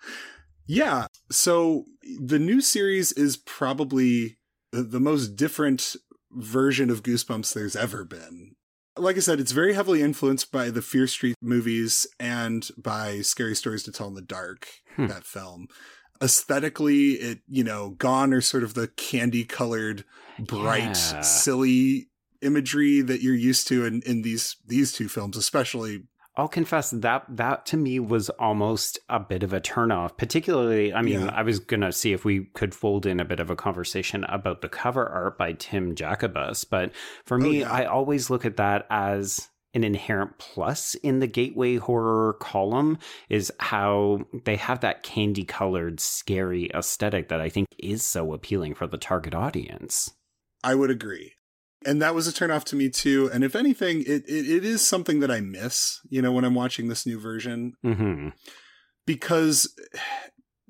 yeah so the new series is probably the, the most different version of goosebumps there's ever been like i said it's very heavily influenced by the fear street movies and by scary stories to tell in the dark Hmm. that film aesthetically it you know gone are sort of the candy colored bright Yeah. silly imagery that you're used to in, in these these two films especially I'll confess that that to me was almost a bit of a turnoff. Particularly, I mean, Yeah. I was gonna see if we could fold in a bit of a conversation about the cover art by Tim Jacobus, but for Oh, me, yeah. I always look at that as an inherent plus in the gateway horror column is how they have that candy colored scary aesthetic that I think is so appealing for the target audience. I would agree. And that was a turnoff to me too. And if anything, it, it, it is something that I miss, you know, when I'm watching this new version, hmm because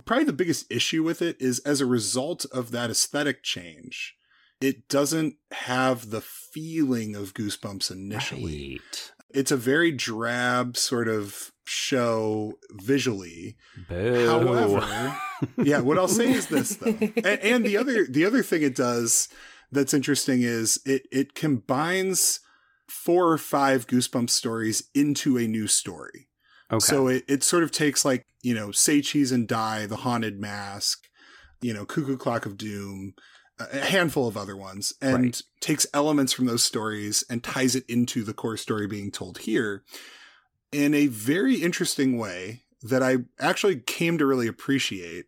probably the biggest issue with it is as a result of that aesthetic change, it doesn't have the feeling of Goosebumps initially. Right. It's a very drab sort of show visually. Boo. However, yeah, what I'll say is this though, and, and the other the other thing it does that's interesting is it it combines four or five Goosebumps stories into a new story. okay. So it it sort of takes like you know Say Cheese and Die, The Haunted Mask, you know Cuckoo Clock of Doom, a handful of other ones, and Right. takes elements from those stories and ties it into the core story being told here in a very interesting way that I actually came to really appreciate.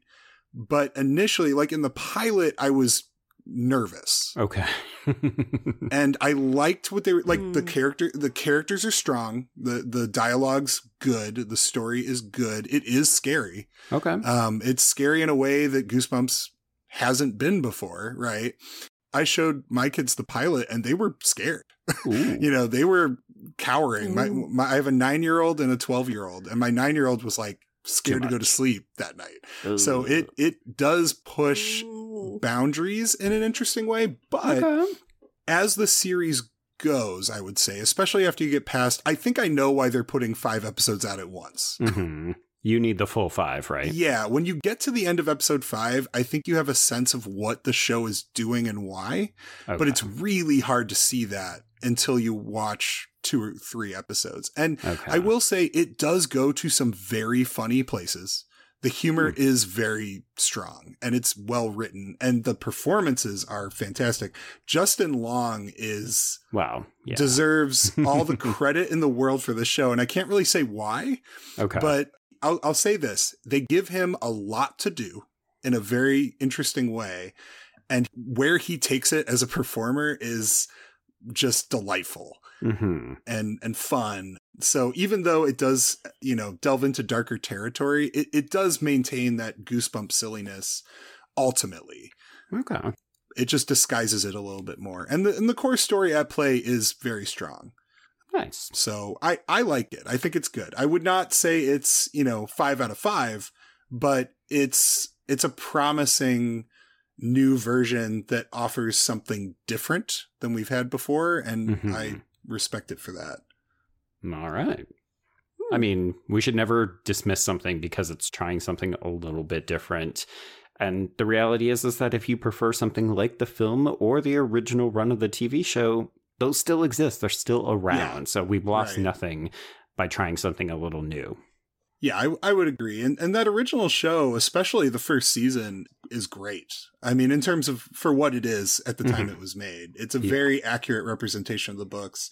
But initially, like in the pilot, I was nervous Okay. and I liked what they were like. The Hmm. character, the characters are strong. the The dialogue's good. The story is good. It is scary. okay. Um, it's scary in a way that Goosebumps hasn't been before. Right. I showed my kids the pilot, and they were scared. You know, they were cowering. My, my I have a nine year old and a twelve year old, and my nine year old was like scared to go to sleep that night. So it it does push Ooh. boundaries in an interesting way, but Okay. as the series goes, I would say, especially after you get past, I think I know why they're putting five episodes out at once. hmm You need the full five, right? Yeah, when you get to the end of episode five, I think you have a sense of what the show is doing and why, but it's really hard to see that until you watch two or three episodes. And okay. I will say it does go to some very funny places. The humor Hmm. is very strong and it's well written and the performances are fantastic. Justin Long is Wow. Yeah. deserves all the credit in the world for this show and I can't really say why, okay. but I'll I'll say this. They give him a lot to do in a very interesting way and where he takes it as a performer is just delightful hmm and and fun. So even though it does, you know, delve into darker territory, it, it does maintain that goosebump silliness ultimately. Okay. It just disguises it a little bit more. And the and the core story at play is very strong. Nice. So I I like it. I think it's good. I would not say it's, you know, 5 out of 5, but it's it's a promising new version that offers something different than we've had before and Mhm. I respect it for that. All right. Hmm. I mean, we should never dismiss something because it's trying something a little bit different. And the reality is is that if you prefer something like the film or the original run of the TV show, those still exist. They're still around. So we've lost right. nothing by trying something a little new. Yeah, I, I would agree. And and that original show, especially the first season, is great. I mean, in terms of for what it is at the time Mhm. it was made, it's a Yeah. very accurate representation of the books,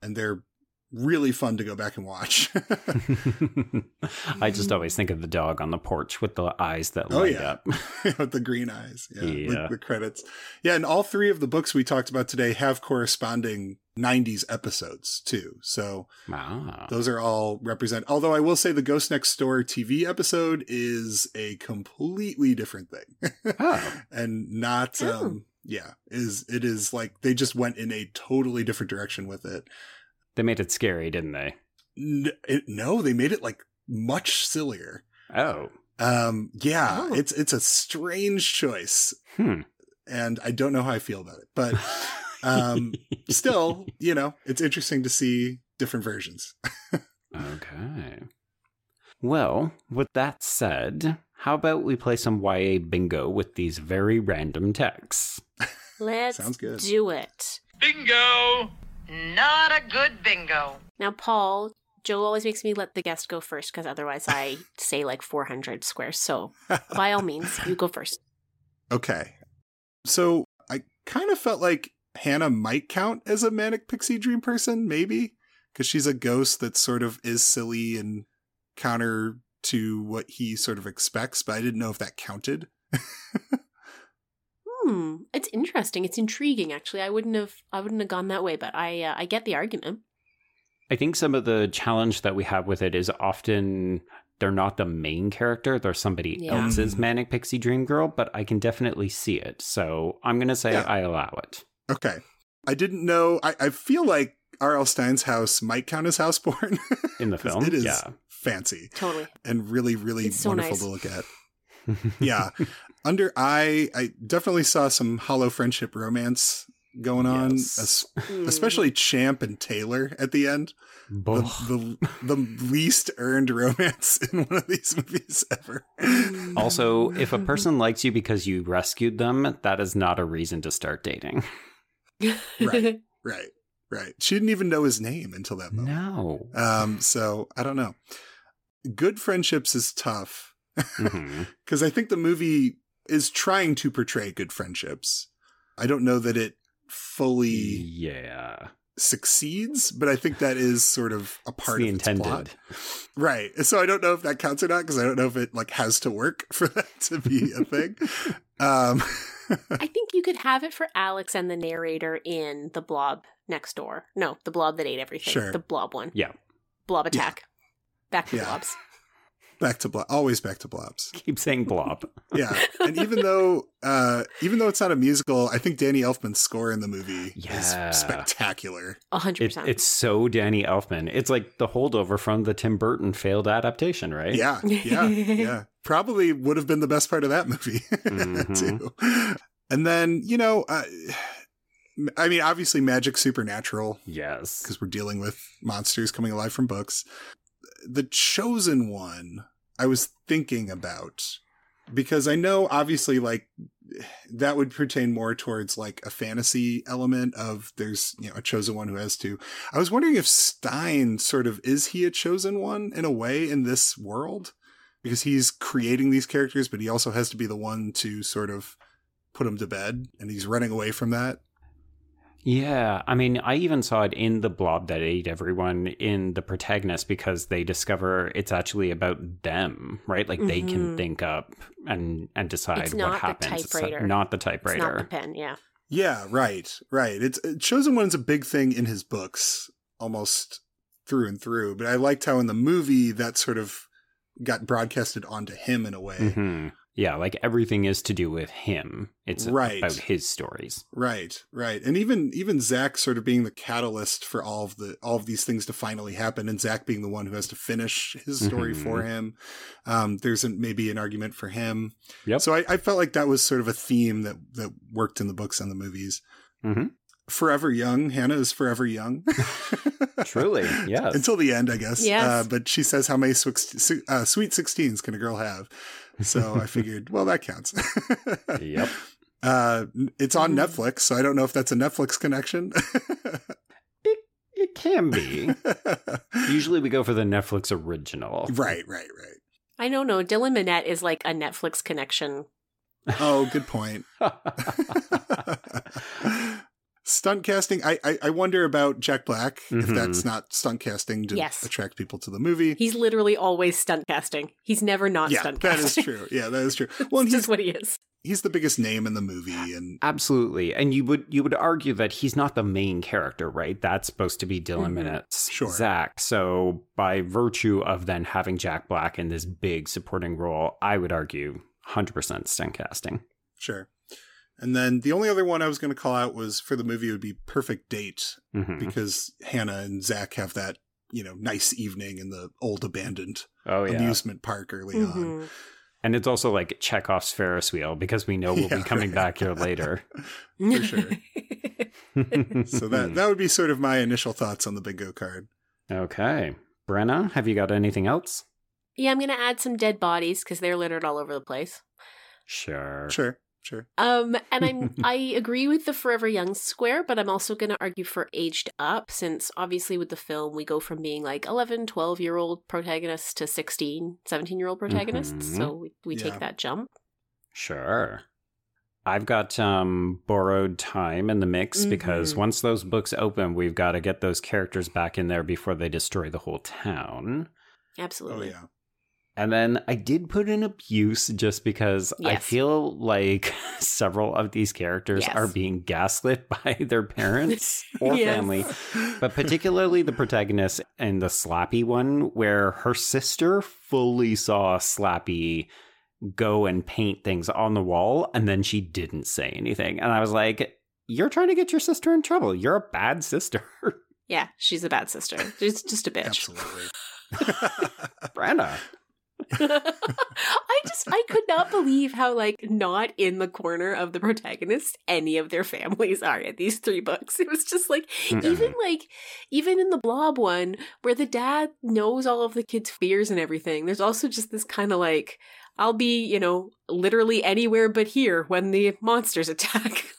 and they're really fun to go back and watch. I just always think of the dog on the porch with the eyes that Oh, light yeah. up. with the green eyes. Yeah, Yeah. The, the credits. Yeah, and all three of the books we talked about today have corresponding 90s episodes too. So Wow. those are all represent. Although I will say the Ghost Next Door TV episode is a completely different thing. Oh. and not Oh. um yeah, is it is like they just went in a totally different direction with it. They made it scary, didn't they? N- it no, they made it like much sillier. Oh. Um yeah, Oh. it's it's a strange choice Hmm. and I don't know how I feel about it. But um still, you know, it's interesting to see different versions. Okay. Well, with that said, how about we play some YA bingo with these very random texts? Let's Sounds good. do it. Bingo! Not a good bingo. Now, Paul, Joe always makes me let the guest go first because otherwise I say like 400 squares. So, by all means, you go first. Okay. So I kind of felt like Hannah might count as a manic pixie dream person, maybe, because she's a ghost that sort of is silly and counter to what he sort of expects, but I didn't know if that counted. Hmm, it's interesting. It's intriguing, actually. I wouldn't have, I wouldn't have gone that way, but I, uh, I get the argument. I think some of the challenge that we have with it is often they're not the main character, they're somebody Yeah. else's Mhm. manic pixie dream girl, but I can definitely see it. So I'm going to say Yeah. I allow it. Okay. I didn't know. I, I feel like R.L. Stine's house might count as Houseborn. In the film? It is Yeah. fancy Totally. and really, really It's so wonderful nice. to look at. yeah. Under I, I definitely saw some hollow friendship romance going on, Yes. Hmm. especially Champ and Taylor at the end. The, the, the least earned romance in one of these movies ever. Also, if a person likes you because you rescued them, that is not a reason to start dating. Right. Right, right. She didn't even know his name until that moment. No. Um, so I don't know. Good friendships is tough because I think the movie is trying to portray good friendships. I don't know that it fully Yeah. succeeds, but I think that is sort of a It's part the of its intended. plot. Right. So I don't know if that counts or not because I don't know if it like has to work for that to be a thing. um, I think you could have it for Alex and the narrator in The Blob Next Door. No, The Blob That Ate Everything. Sure. The Blob one. Yeah. Blob Attack. Back to Yeah. Blobs. Back to blob, always back to blobs. Keep saying blob. Yeah, and even though uh, even though it's not a musical, I think Danny Elfman's score in the movie Yeah. is spectacular. A hundred It, it's so Danny Elfman. It's like the holdover from the Tim Burton failed adaptation, right? Yeah, yeah, yeah. Probably would have been the best part of that movie Mhm. too. And then you know, uh, I mean, obviously, magic supernatural Yes. because we're dealing with monsters coming alive from books. The chosen one, I was thinking about because I know obviously like that would pertain more towards like a fantasy element of there's you know a chosen one who has to. I was wondering if Stine sort of is he a chosen one in a way in this world because he's creating these characters, but he also has to be the one to sort of put them to bed, and he's running away from that. Yeah, I mean, I even saw it in the blob that ate everyone in the protagonist because they discover it's actually about them, right? Like they can Mhm. think up and and decide It's what not the happens. typewriter. not the it's typewriter. not the pen, yeah. Yeah, right, right. It's uh, chosen one's a big thing in his books, almost through and through. But I liked how in the movie that sort of got broadcasted onto him in a way. Mhm. Yeah, like everything is to do with him. It's Right. about his stories. Right, right. And even even Zach sort of being the catalyst for all of the all of these things to finally happen, and Zach being the one who has to finish his story for him. Um, there's an, maybe an argument for him. Yep. So I, I felt like that was sort of a theme that that worked in the books and the movies. hmm Forever young, Hannah is forever young. Truly, yes. Until the end, I guess. Yes. Uh, but she says, "How many swi- uh, sweet sixteens can a girl have?" So I figured, well, that counts. Yep. Uh, it's on. Netflix, so I don't know if that's a Netflix connection. It can be. Usually we go for the Netflix original. right, right, right. I don't know. Dylan Minnette is like a Netflix connection. Oh, good point. Stunt casting. I, I I wonder about Jack Black if Mhm. that's not stunt casting to Yes. attract people to the movie. He's literally always stunt casting. He's never not yeah, stunt casting. that is true. Yeah, that is true. Well, Well, and just he's what he is. he's the biggest name in the movie, and Absolutely. And you would you would argue that he's not the main character, right? That's supposed to be Dylan Mhm. Minnette's Sure. Zach. So by virtue of then having Jack Black in this big supporting role, I would argue 100% stunt casting. sure. And then the only other one I was going to call out was for the movie would be Perfect Date Mhm. because Hannah and Zach have that you know nice evening in the old abandoned Oh yeah. amusement park early on. Mhm. And it's also like Chekhov's Ferris wheel because we know we'll Yeah, be coming right. back here later. For sure. So that that would be sort of my initial thoughts on the bingo card. Okay. Brenna, have you got anything else? yeah, I'm going to add some dead bodies because they're littered all over the place. Sure. Sure, sure. Um, and I'm I agree with the Forever Young square, but I'm also going to argue for aged up since obviously with the film we go from being like 11, 12 year old protagonists to 16, 17 year old protagonists. Mhm. So we, we Yeah. take that jump. Sure. I've got um borrowed time in the mix because Mhm. once those books open, we've got to get those characters back in there before they destroy the whole town. Absolutely. Oh yeah. And then I did put in abuse just because I feel like several of these characters Yes. are being gaslit by their parents or Yes. family. But particularly the protagonist and the Slappy one, where her sister fully saw Slappy go and paint things on the wall, and then she didn't say anything. And I was like, You're trying to get your sister in trouble. You're a bad sister. Yeah, she's a bad sister. She's just a bitch. Absolutely. Brenna. I just I could not believe how like not in the corner of the protagonist any of their families are in these three books. It was just like even like even in the blob one where the dad knows all of the kids' fears and everything, there's also just this kind of like I'll be, you know, literally anywhere but here when the monsters attack.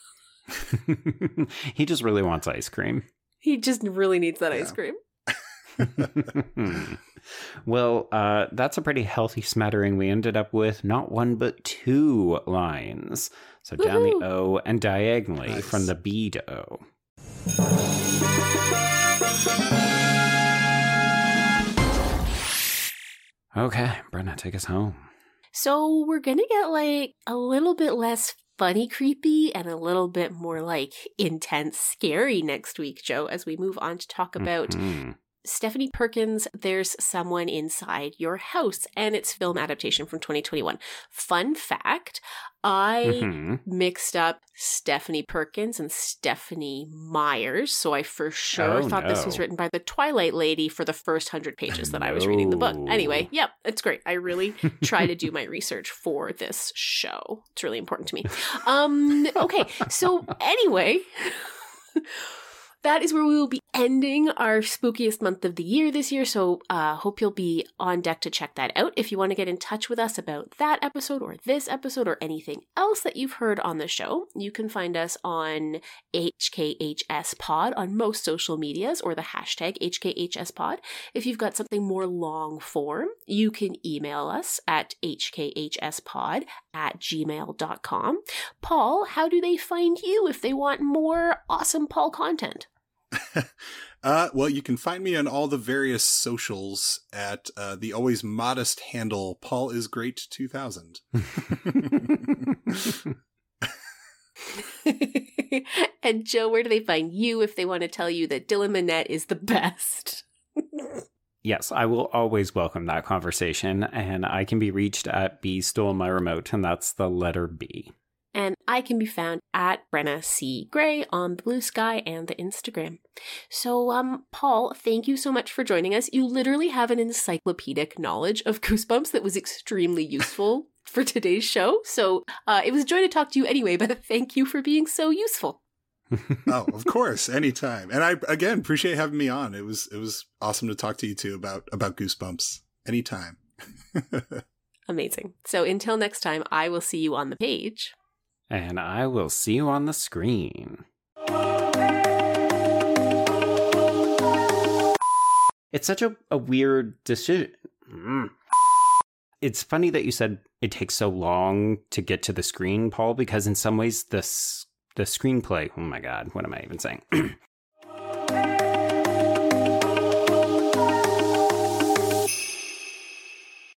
he just really wants ice cream. he just really needs that Yeah. ice cream. Well, uh, that's a pretty healthy smattering. We ended up with not one but two lines. So down Woohoo. the O and diagonally Nice. from the B to O. Okay, Brenna, take us home. So we're gonna get like a little bit less funny creepy and a little bit more like intense scary next week, Joe, as we move on to talk about Mhm. Stephanie Perkins, There's Someone Inside Your House, and its film adaptation from 2021. Fun fact I Mhm. mixed up Stephanie Perkins and Stephanie Myers, so I for sure Oh, thought this was written by the Twilight Lady for the first hundred pages that I was reading the book. Anyway, yep, it's great. I really try to do my research for this show. It's really important to me. Um, okay, so anyway. That is where we will be ending our spookiest month of the year this year. So, uh, hope you'll be on deck to check that out. If you want to get in touch with us about that episode or this episode or anything else that you've heard on the show, you can find us on HKHS Pod on most social medias or the hashtag HKHS Pod. If you've got something more long form, you can email us at hkhspod at gmail.com. Paul, how do they find you if they want more awesome Paul content? Uh, well, you can find me on all the various socials at uh, the always modest handle Paul is great 2000. and Joe, where do they find you if they want to tell you that Dylan Minnette is the best? Yes, I will always welcome that conversation, and I can be reached at B stole my remote, and that's the letter B. and I can be found at Brenna C. Gray on the Blue Sky and the Instagram. So, um, Paul, thank you so much for joining us. You literally have an encyclopedic knowledge of Goosebumps that was extremely useful for today's show. So, uh, it was a joy to talk to you anyway, but thank you for being so useful. oh, of course, anytime. And I again appreciate having me on. It was it was awesome to talk to you too about about Goosebumps. Anytime. Amazing. So, until next time, I will see you on the page. And I will see you on the screen. It's such a, a weird decision. Mm. It's funny that you said it takes so long to get to the screen, Paul, because in some ways this the screenplay, oh my god, what am I even saying?